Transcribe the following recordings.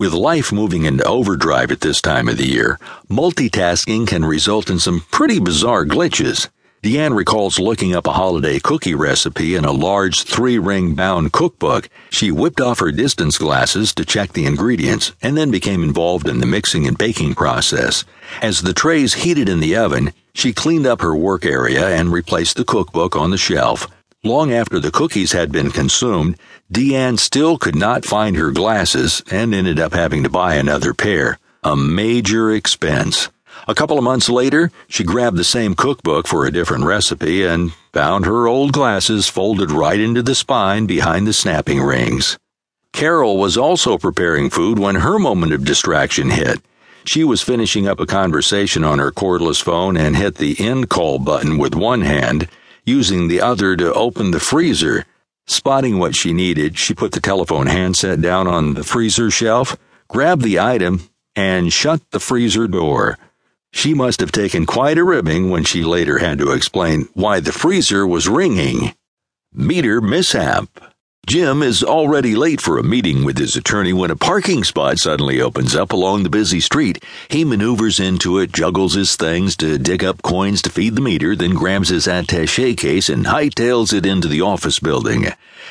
With life moving into overdrive at this time of the year, multitasking can result in some pretty bizarre glitches. Deanne recalls looking up a holiday cookie recipe in a large three ring bound cookbook. She whipped off her distance glasses to check the ingredients and then became involved in the mixing and baking process. As the trays heated in the oven, she cleaned up her work area and replaced the cookbook on the shelf. Long after the cookies had been consumed, Deanne still could not find her glasses and ended up having to buy another pair. A major expense. A couple of months later, she grabbed the same cookbook for a different recipe and found her old glasses folded right into the spine behind the snapping rings. Carol was also preparing food when her moment of distraction hit. She was finishing up a conversation on her cordless phone and hit the end call button with one hand using the other to open the freezer. Spotting what she needed, she put the telephone handset down on the freezer shelf, grabbed the item, and shut the freezer door. She must have taken quite a ribbing when she later had to explain why the freezer was ringing. Meter mishap. Jim is already late for a meeting with his attorney when a parking spot suddenly opens up along the busy street. He maneuvers into it, juggles his things to dig up coins to feed the meter, then grabs his attache case and hightails it into the office building.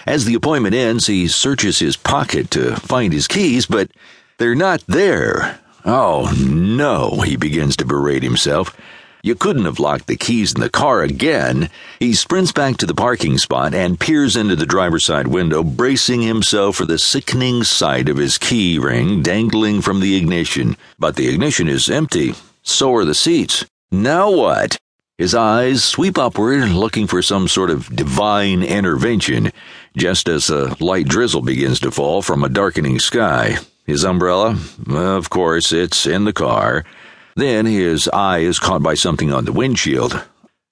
As the appointment ends, he searches his pocket to find his keys, but they're not there. Oh no, he begins to berate himself. You couldn't have locked the keys in the car again. He sprints back to the parking spot and peers into the driver's side window, bracing himself for the sickening sight of his key ring dangling from the ignition. But the ignition is empty. So are the seats. Now what? His eyes sweep upward, looking for some sort of divine intervention, just as a light drizzle begins to fall from a darkening sky. His umbrella? Of course, it's in the car. Then his eye is caught by something on the windshield.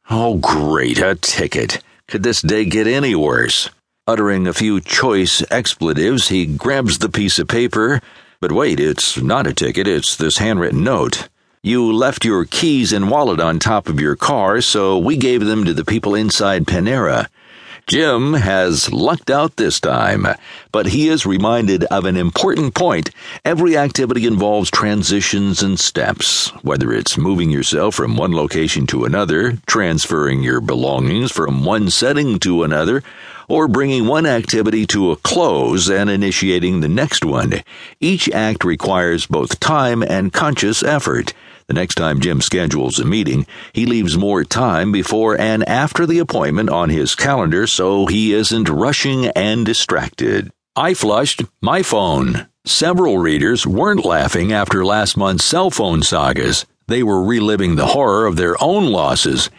Oh, great, a ticket. Could this day get any worse? Uttering a few choice expletives, he grabs the piece of paper. But wait, it's not a ticket, it's this handwritten note. You left your keys and wallet on top of your car, so we gave them to the people inside Panera. Jim has lucked out this time, but he is reminded of an important point. Every activity involves transitions and steps, whether it's moving yourself from one location to another, transferring your belongings from one setting to another, or bringing one activity to a close and initiating the next one. Each act requires both time and conscious effort. The next time Jim schedules a meeting, he leaves more time before and after the appointment on his calendar so he isn't rushing and distracted. I flushed my phone. Several readers weren't laughing after last month's cell phone sagas. They were reliving the horror of their own losses.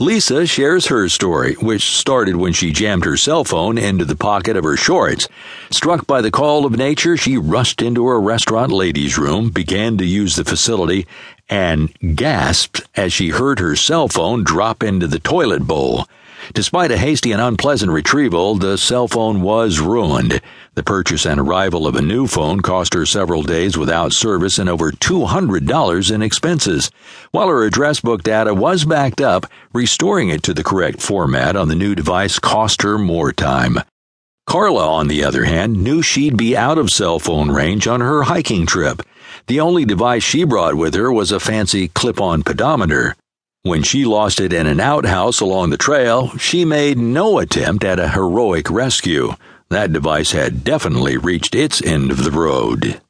Lisa shares her story, which started when she jammed her cell phone into the pocket of her shorts. Struck by the call of nature, she rushed into a restaurant ladies' room, began to use the facility, and gasped as she heard her cell phone drop into the toilet bowl. Despite a hasty and unpleasant retrieval, the cell phone was ruined. The purchase and arrival of a new phone cost her several days without service and over $200 in expenses. While her address book data was backed up, restoring it to the correct format on the new device cost her more time. Carla, on the other hand, knew she'd be out of cell phone range on her hiking trip. The only device she brought with her was a fancy clip on pedometer. When she lost it in an outhouse along the trail, she made no attempt at a heroic rescue. That device had definitely reached its end of the road.